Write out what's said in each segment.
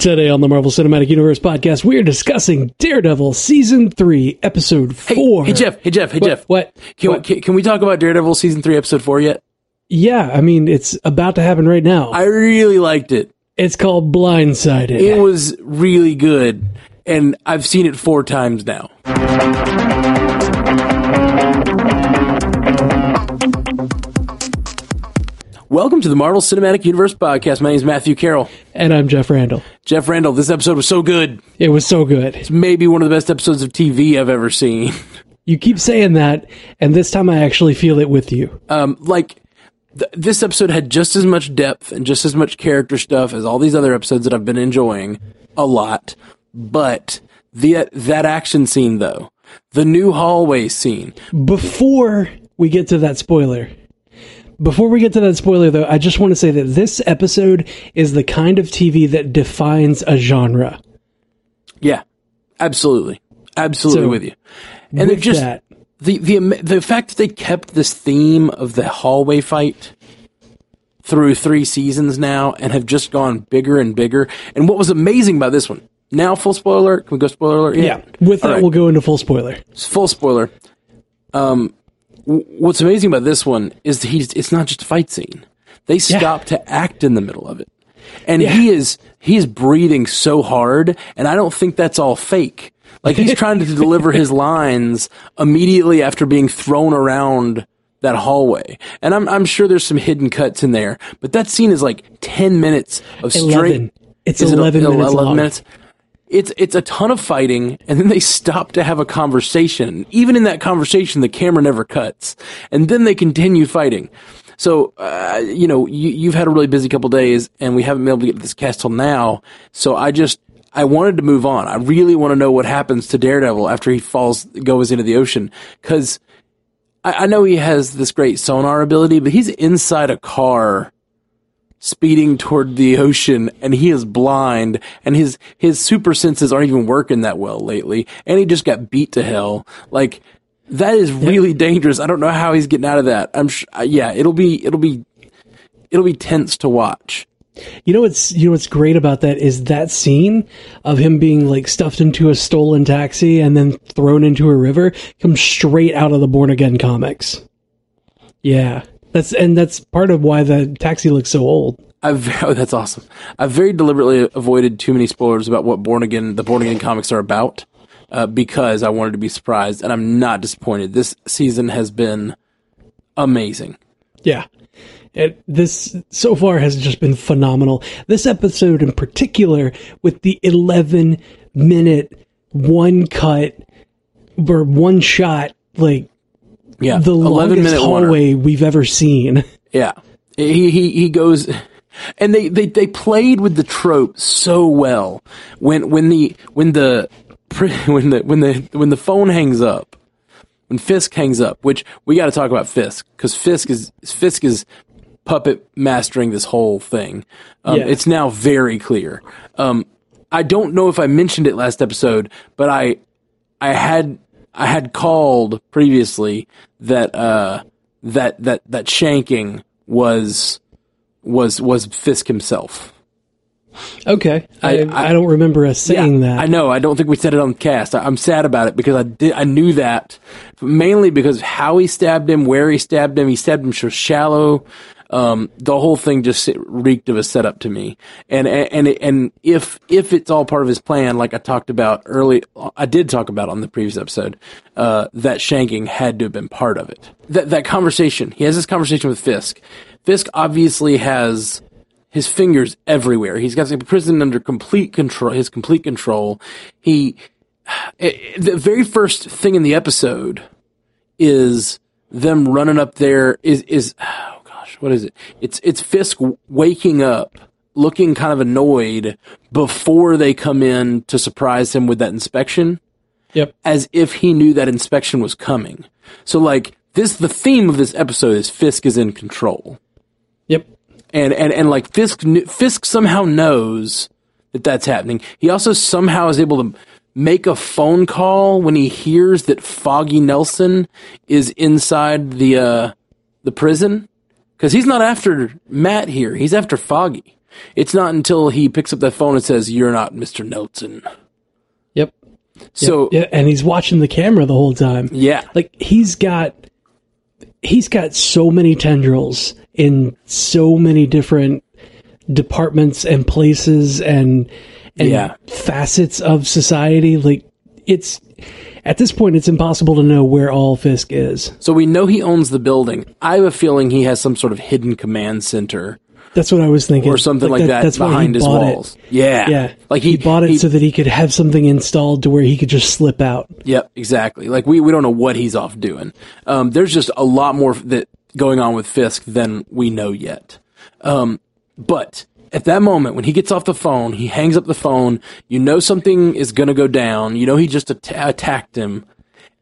Today on the Marvel Cinematic Universe podcast, we are discussing Daredevil season three, episode Hey, four. hey Jeff, hey Jeff, hey What- Jeff. what? Can, What? can can we talk about Daredevil season three, episode four yet? Yeah, I mean it's about to happen right now. I really liked it. it's called Blindsided. It was really good, and I've seen it four times now. Welcome to the Marvel Cinematic Universe podcast. My name is Matthew Carroll. and I'm Jeff Randall. Jeff Randall, this episode was so good. It was so good. It's maybe one of the best episodes of TV I've ever seen. You keep saying that, and this time I actually feel it with you. um, like th- this episode had just as much depth and just as much character stuff as all these other episodes that I've been enjoying a lot. But the that action scene though, the new hallway scene, Before we get to that spoiler, before we get to that spoiler though, I just want to say that this episode is the kind of TV that defines a genre. yeah, absolutely, absolutely So, with you. And with just that, the the the fact that they kept this theme of the hallway fight through three seasons now and have just gone bigger and bigger. And what was amazing about this one? Now, full spoiler. Can we go spoiler alert? yeah. With that, All right. we'll go into full spoiler. full spoiler. Um, what's amazing about this one is he's it's not just a fight scene. They stop to act in the middle of it, and he is he is breathing so hard, and I don't think that's all fake. Like he's trying to deliver his lines immediately after being thrown around that hallway, and I'm I'm sure there's some hidden cuts in there, but that scene is like ten minutes of straight. Eleven. It's Is it eleven minutes 11 long. minutes? It's it's a ton of fighting, and then they stop to have a conversation. Even in that conversation, the camera never cuts, and then they continue fighting. So, uh, you know, you, you've had a really busy couple days, and we haven't been able to get to this cast till now. So I just I wanted to move on. I really want to know what happens to Daredevil after he falls goes into the ocean because I, I know he has this great sonar ability, but he's inside a car speeding toward the ocean and he is blind and his his super senses aren't even working that well lately and he just got beat to hell. Like that is really dangerous. I don't know how he's getting out of that. I'm sh- uh, yeah it'll be it'll be it'll be tense to watch. You know what's you know what's great about that is that scene of him being like stuffed into a stolen taxi and then thrown into a river comes straight out of the Born Again comics. Yeah. That's and that's part of why the taxi looks so old. I've oh, that's awesome. I've very deliberately avoided too many spoilers about what Born Again, the Born Again comics are about, uh, because I wanted to be surprised, and I'm not disappointed. This season has been amazing. Yeah. It, this so far has just been phenomenal. This episode in particular, with the 11 minute one cut or one shot, like Yeah, the longest minute oneer. hallway we've ever seen. Yeah. He he he goes and they, they they played with the trope so well. When when the when the when the when the when the phone hangs up, when Fisk hangs up, which we got to talk about Fisk cuz Fisk is Fisk is puppet mastering this whole thing. Um, Yeah. it's now very clear. Um, I don't know if I mentioned it last episode, but I I had I had called previously that uh that that that shanking was was was Fisk himself. Okay. I, I- I, don't remember us saying that. I know. I don't think we said it on the cast. I, I'm sad about it because I did. I knew that mainly because how he stabbed him, where he stabbed him. He stabbed him so shallow. Um, the whole thing just reeked of a setup to me. And and and if if it's all part of his plan, like I talked about early, I did talk about on the previous episode, uh, that shanking had to have been part of it. That that conversation. He has this conversation with Fisk. Fisk obviously has his fingers everywhere. He's got the prison under complete control. His complete control. He, the very first thing in the episode is them running up there. Is is what is it? It's it's Fisk waking up, looking kind of annoyed before they come in to surprise him with that inspection Yep. as if he knew that inspection was coming. So like this, the theme of this episode is Fisk is in control Yep. and and and like Fisk Fisk somehow knows that that's happening. He also somehow is able to make a phone call when he hears that Foggy Nelson is inside the uh the prison because he's not after Matt here. He's after Foggy. It's not until he picks up that phone and says, "You're not Mr. Nelson." Yep. So Yeah, and he's watching the camera the whole time. yeah, Like he's got he's got so many tendrils in so many different departments and places and and Yeah. facets of society. Like it's at this point it's impossible to know where all Fisk is. so we know he owns the building. I have a feeling he has some sort of hidden command center That's what I was thinking. or something like, that, That's why he behind his bought it. walls. Yeah, Yeah, like he, he, bought it he- so that he could have something installed to where he could just slip out. Yep, exactly. Like we, we don't know what he's off doing. Um, there's just a lot more that going on with Fisk than we know yet. Um, but at that moment, when he gets off the phone, he hangs up the phone. You know something is going to go down. You know he just atta- attacked him,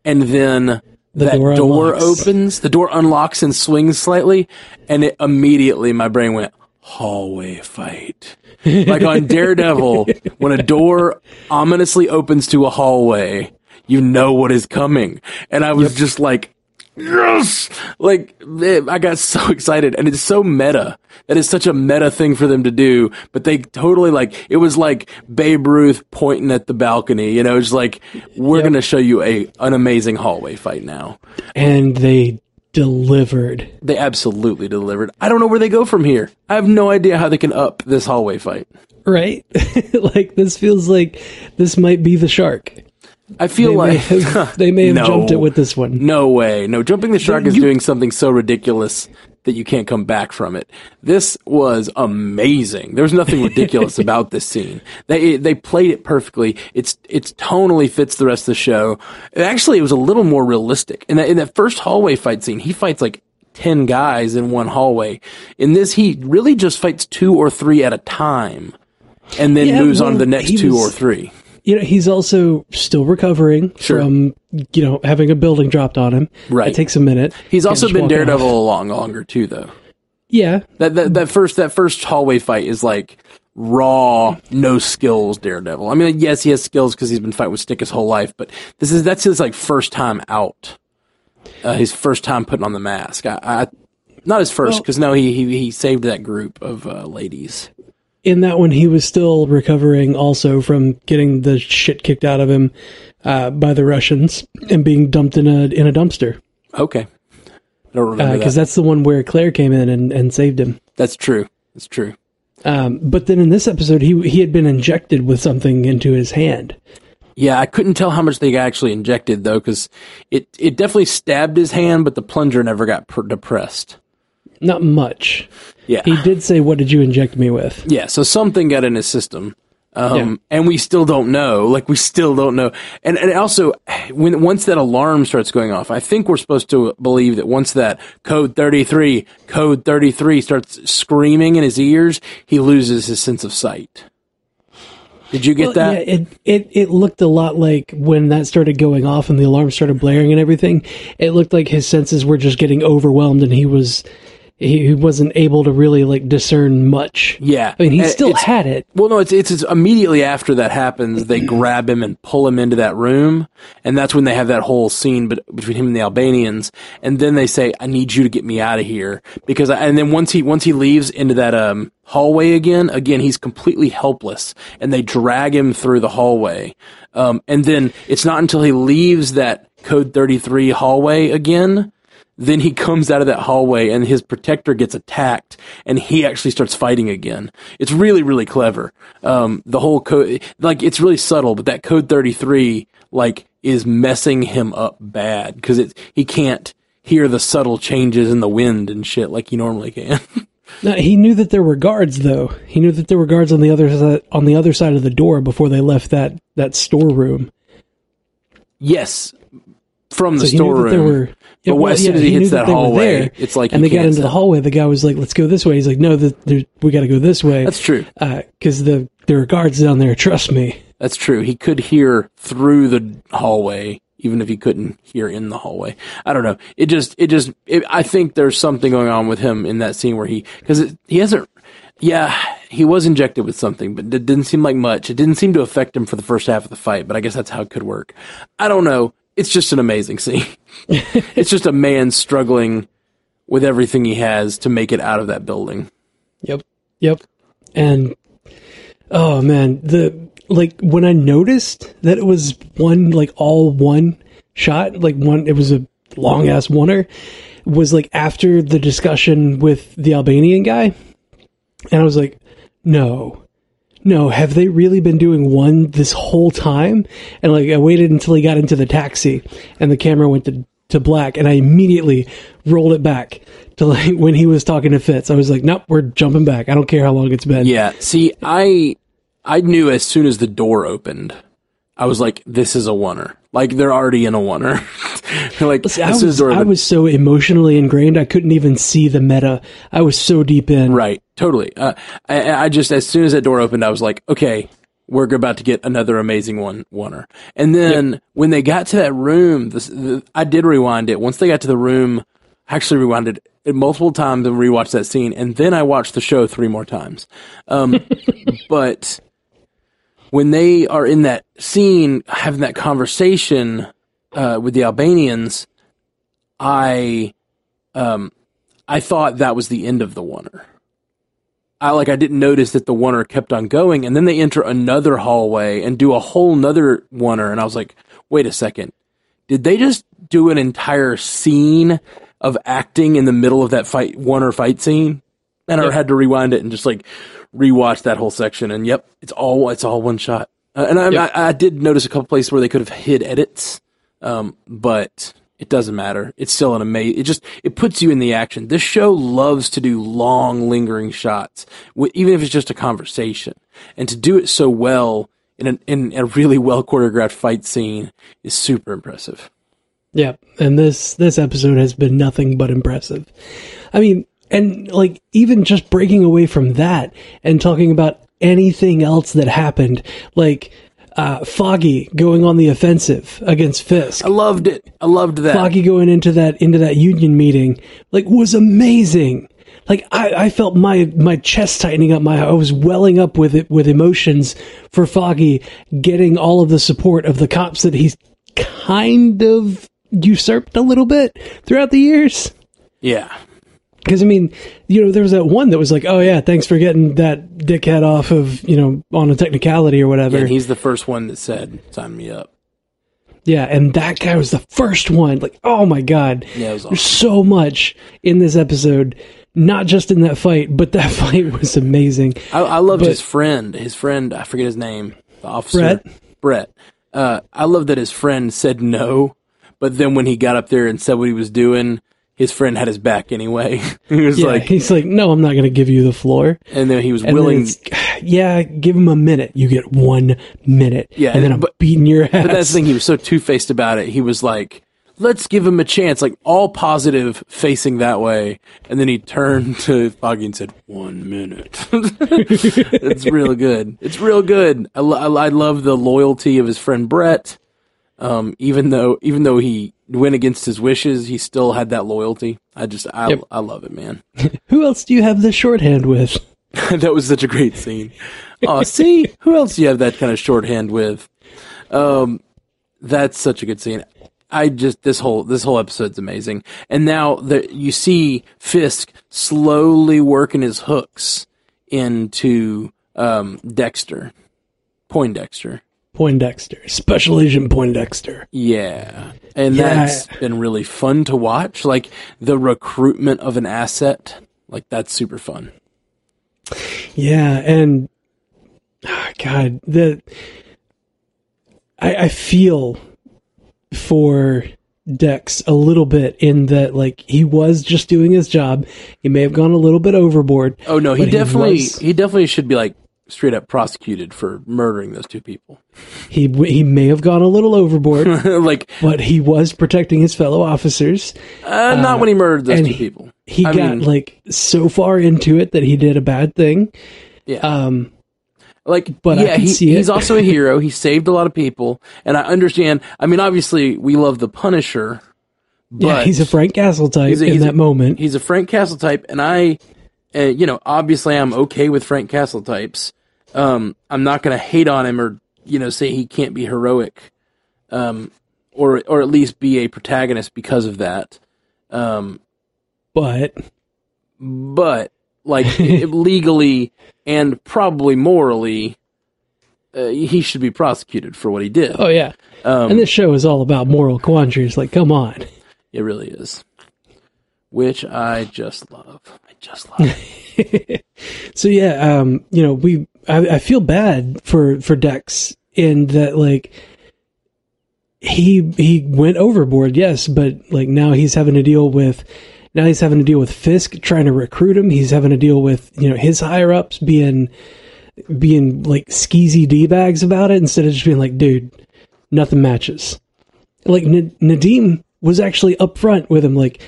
and then that door door, opens. The door unlocks and swings slightly, and it immediately my brain went hallway fight. like on Daredevil, when a door ominously opens to a hallway, you know what is coming. And I was just like, yes! Like, man, I got so excited. And it's so meta. That is such a meta thing for them to do. But they totally like, it was like Babe Ruth pointing at the balcony. You know, it's like, we're Yep. going to show you a, an amazing hallway fight now. And they delivered. They absolutely delivered. I don't know where they go from here. I have no idea how they can up this hallway fight. Right? like this feels like this might be the shark. I feel They may like have, they may have No. jumped it with this one. No way. No, jumping the shark is doing something so ridiculous that you can't come back from it. This was amazing. There's nothing ridiculous about this scene. They they played it perfectly. It's it's tonally fits the rest of the show. Actually, it was a little more realistic. In that in that first hallway fight scene, he fights like 10 guys in one hallway. In this he really just fights two or three at a time and then Yeah, moves on to the next two was- or three. You know, he's also still recovering Sure. from you know having a building dropped on him. Right. It takes a minute. He's Can't also been Daredevil off. a long longer too though. Yeah, That, that that first that first hallway fight is like raw, no skills Daredevil. I mean, yes, he has skills because he's been fighting with Stick his whole life, but this is that's his like first time out. Uh, his first time putting on the mask. I, I not his first Well- because no, he, he he saved that group of uh, ladies. In that one he was still recovering also from getting the shit kicked out of him uh, by the Russians and being dumped in a in a dumpster Okay, I don't remember because that. that's the one where Claire came in and, and saved him. That's true. That's true. Um, but then in this episode, he he had been injected with something into his hand. Yeah, I couldn't tell how much they actually injected though, because it it definitely stabbed his hand, but the plunger never got per- depressed. Not much. Yeah, He did say, "What did you inject me with?" Yeah, so something got in his system. Um, Yeah. and we still don't know. Like we still don't know. And and also when once that alarm starts going off, I think we're supposed to believe that once that code 33, code 33 starts screaming in his ears, he loses his sense of sight. Did you get Well, that? Yeah, it, it it looked a lot like when that started going off and the alarm started blaring and everything. It looked like his senses were just getting overwhelmed and he was he, he wasn't able to really like discern much. Yeah. I mean, he still it's- had it. Well, no, it's, it's it's immediately after that happens, they grab him and pull him into that room, and that's when they have that whole scene bet- between him and the Albanians, and then they say, "I need you to get me out of here," because, I, and then once he once he leaves into that um hallway again, again he's completely helpless, and they drag him through the hallway, um, and then it's not until he leaves that code thirty three hallway again then he comes out of that hallway and his protector gets attacked and he actually starts fighting again. It's really, really clever. Um, the whole code, like, it's really subtle, but that code 33, like, is messing him up bad because it, he can't hear the subtle changes in the wind and shit like he normally can. No, he knew that there were guards though. He knew that there were guards on the other side on the other side of the door before they left that that storeroom. yes. From the So storeroom. were. But well, as soon as he hits that were hallway, there, it's like and they got into the hallway. The guy was like, "Let's go this way." He's like, "No, that there- we got to go this way." That's true. Uh, because the there are guards down there. Trust me. That's true. He could hear through the hallway, even if he couldn't hear in the hallway. I don't know. It just, it just, it, I think there's something going on with him in that scene where he, because he hasn't, yeah, he was injected with something, but it didn't seem like much. It didn't seem to affect him for the first half of the fight, but I guess that's how it could work. I don't know. It's just an amazing scene. it's just a man struggling with everything he has to make it out of that building. Yep. Yep. and oh man, the like when I noticed that it was one like all one shot, like one it was a long ass oneer, was like after the discussion with the Albanian guy, and I was like, no. No, have they really been doing one this whole time? And like I waited until he got into the taxi and the camera went to, to black and I immediately rolled it back to like when he was talking to Fisk. I was like, nope, we're jumping back. I don't care how long it's been. Yeah. See, I I knew as soon as the door opened, I was like, this is a oneer. Like they're already in a oneer. like See, I, as soon as was, I was so emotionally ingrained, I couldn't even see the meta. I was so deep in. Right, totally. Uh, I, I just as soon as that door opened, I was like, okay, we're about to get another amazing one oneer. And then when they got to that room, this, the, I did rewind it. Once they got to the room, I actually rewinded it multiple times and rewatched that scene, and then I watched the show three more times. Um, but when they are in that scene having that conversation uh, with the Albanians, I um, I thought that was the end of the oneer. I like I didn't notice that the oneer kept on going, and then they enter another hallway and do a whole nother oneer, and I was like, wait a second, did they just do an entire scene of acting in the middle of that fight oneer fight scene? And I had to rewind it and just like rewatch that whole section, and yep, it's all it's all one shot. Uh, and I, Yep. I, I did notice a couple places where they could have hid edits, um, but it doesn't matter. It's still an amazing. It just it puts you in the action. This show loves to do long, lingering shots, even if it's just a conversation, and to do it so well in a, in a really well choreographed fight scene is super impressive. Yeah, and this this episode has been nothing but impressive. I mean, and like even just breaking away from that and talking about anything else that happened, like uh, Foggy going on the offensive against Fisk. I loved it. I loved that. Foggy going into that into that union meeting like was amazing. Like I, I felt my my chest tightening up. My I was welling up with it with emotions for Foggy getting all of the support of the cops that he's kind of usurped a little bit throughout the years. Yeah. Because I mean, you know, there was that one that was like, "Oh yeah, thanks for getting that dickhead off of you know on a technicality or whatever." And he's the first one that said, "Sign me up." Yeah, and that guy was the first one. Like, oh my god, Yeah, it was there's so much in this episode. Not just in that fight, but that fight was amazing. I, I loved But- his friend. His friend, I forget his name. The officer, Brett? Brett. Uh, I love that his friend said no, but then when he got up there and said what he was doing, his friend had his back anyway. he was Yeah, like, he's like, no, I'm not going to give you the floor. and then he was And willing. yeah, give him a minute. You get one minute. Yeah, and then I'm but- beating your ass. But that's the thing. He was so two faced about it. He was like, "Let's give him a chance." Like all positive, facing that way, and then he turned to Foggy and said, "One minute." it's real good. It's real good. I, lo- I love the loyalty of his friend Brett. Um, even though even though he went against his wishes, he still had that loyalty. I just I Yep. I love it, man. Who else do you have the shorthand with? that was such a great scene. Oh, see, who else do you have that kind of shorthand with? Um, that's such a good scene. I just this whole this whole episode's amazing. And now that you see Fisk slowly working his hooks into um, Dexter, Poindexter. Poindexter, Special Agent Poindexter. Yeah. And Yeah. that's been really fun to watch. Like the recruitment of an asset, like that's super fun. Yeah, and ah, God, the I, I feel for Dex a little bit in that, like he was just doing his job. He may have gone a little bit overboard. Oh no, he definitely was- he definitely should be like straight up prosecuted for murdering those two people. He he may have gone a little overboard, like but he was protecting his fellow officers. uh, not when he murdered those two he- people. He I got mean- like so far into it that he did a bad thing. Yeah. Um, Like but yeah, he, see it. he's also a hero. He saved a lot of people, and I understand. I mean, obviously, we love the Punisher. But yeah, he's a Frank Castle type he's a- in he's a- that moment. He's a Frank Castle type, and I, uh, you know, obviously, I'm okay with Frank Castle types. Um, I'm not going to hate on him or you know say he can't be heroic, um, or or at least be a protagonist because of that. Um, But but like legally and probably morally, uh, he should be prosecuted for what he did. Oh yeah. Um, and this show is all about moral quandaries. Like, come on. It really is. Which I just love. I just love. So yeah, um, you know, we I, I feel bad for for Dex in that like he he went overboard, yes, but like now he's having to deal with now he's having to deal with Fisk trying to recruit him. He's having to deal with you know his higher ups being being like skeezy d bags about it instead of just being like, dude, nothing matches. Like N- Nadeem was actually upfront with him, like.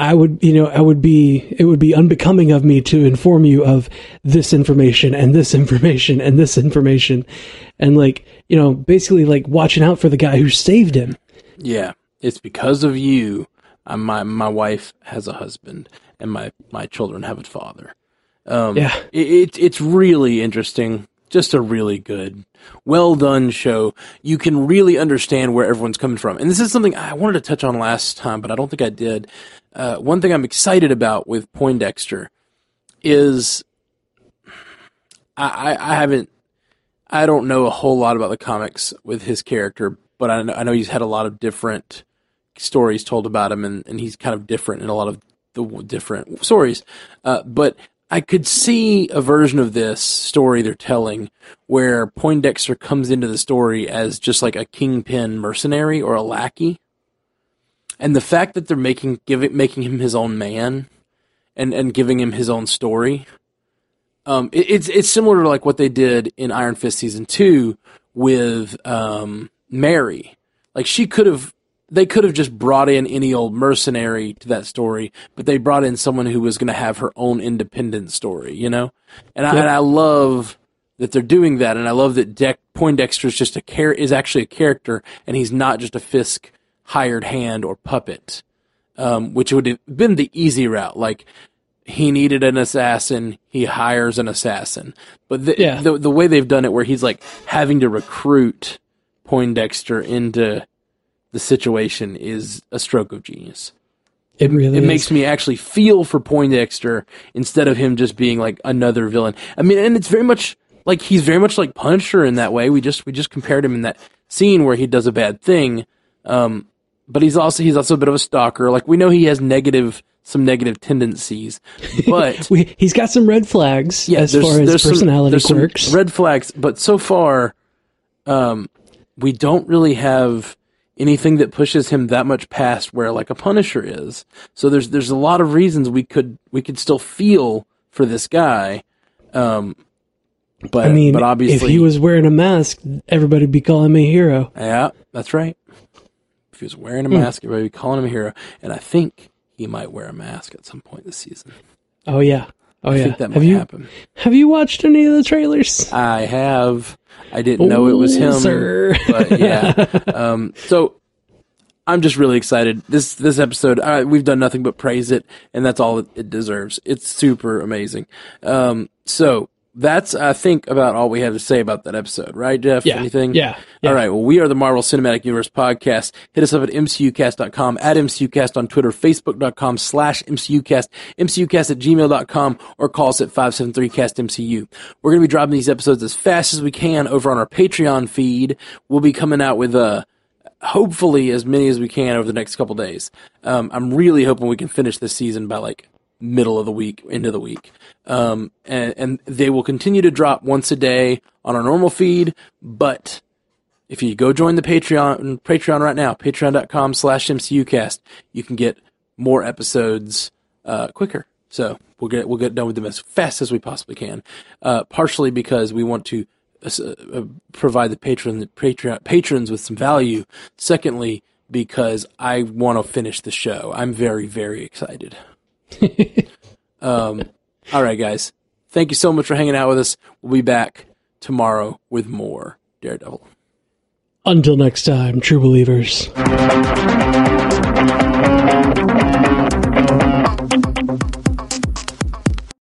I would, you know, I would be, it would be unbecoming of me to inform you of this information and this information and this information. And like, you know, basically like watching out for the guy who saved him. yeah, it's because of you. Uh, my my wife has a husband, and my my children have a father. Um, Yeah. it, it it's really interesting. Just a really good, well done show. You can really understand where everyone's coming from, and this is something I wanted to touch on last time, but I don't think I did. Uh, one thing I'm excited about with Poindexter is I, I, I haven't I don't know a whole lot about the comics with his character, but I know, I know he's had a lot of different stories told about him, and, and he's kind of different in a lot of the different stories. Uh, but I could see a version of this story they're telling where Poindexter comes into the story as just like a kingpin mercenary or a lackey. And the fact that they're making giving making him his own man and, and giving him his own story um, it, it's it's similar to like what they did in Iron Fist season two with um, Mary. Like she could have, they could have just brought in any old mercenary to that story, but they brought in someone who was going to have her own independent story, you know. And I, and I love that they're doing that, and I love that Dex Poindexter is just a char- is actually a character, and he's not just a Fisk hired hand or puppet, um, which would have been the easy route. Like he needed an assassin, he hires an assassin. But the, Yeah. the the way they've done it, where he's like having to recruit Poindexter into the situation, is a stroke of genius. It really It is. makes me actually feel for Poindexter instead of him just being like another villain. I mean, and it's very much like he's very much like Punisher in that way. We just we just compared him in that scene where he does a bad thing, um, but he's also he's also a bit of a stalker. Like we know he has negative some negative tendencies, but we, he's got some red flags as far as personality some quirks. red flags, but so far, um, we don't really have anything that pushes him that much past where like a Punisher is. So there's there's a lot of reasons we could we could still feel for this guy. Um, but I mean, but obviously, if he was wearing a mask, everybody'd be calling him a hero. yeah, that's right. If he was wearing a Hmm. mask, everybody would be calling him a hero, and I think he might wear a mask at some point this season. Oh yeah, oh I yeah. think that might you happen. have you watched any of the trailers? I have. I didn't know it was him, sir. but yeah. Um, so I'm just really excited. This this episode, uh, we've done nothing but praise it, and that's all it, it deserves. It's super amazing. Um, so that's I think about all we have to say about that episode, right, Jeff? Yeah, Anything? yeah, yeah. All right. Well, we are the Marvel Cinematic Universe podcast. Hit us up at mcucast.com, at mcucast on Twitter, facebook.com slash mcucast, mcucast at gmail.com, or call us at 573-CAST-MCU. We're going to be dropping these episodes as fast as we can over on our Patreon feed. We'll be coming out with, uh, hopefully as many as we can over the next couple days. Um, I'm really hoping we can finish this season by like middle of the week, into the week. Um, and, and they will continue to drop once a day on our normal feed, but if you go join the Patreon, Patreon right now, patreon.com slash MCUcast, you can get more episodes, uh, quicker. So we'll get, we'll get done with them as fast as we possibly can. Uh, partially because we want to uh, provide the patron, Patreon, patrons with some value. Secondly, because I want to finish the show. I'm very, very excited. um, all right, guys. Thank you so much for hanging out with us. We'll be back tomorrow with more Daredevil. Until next time, true believers.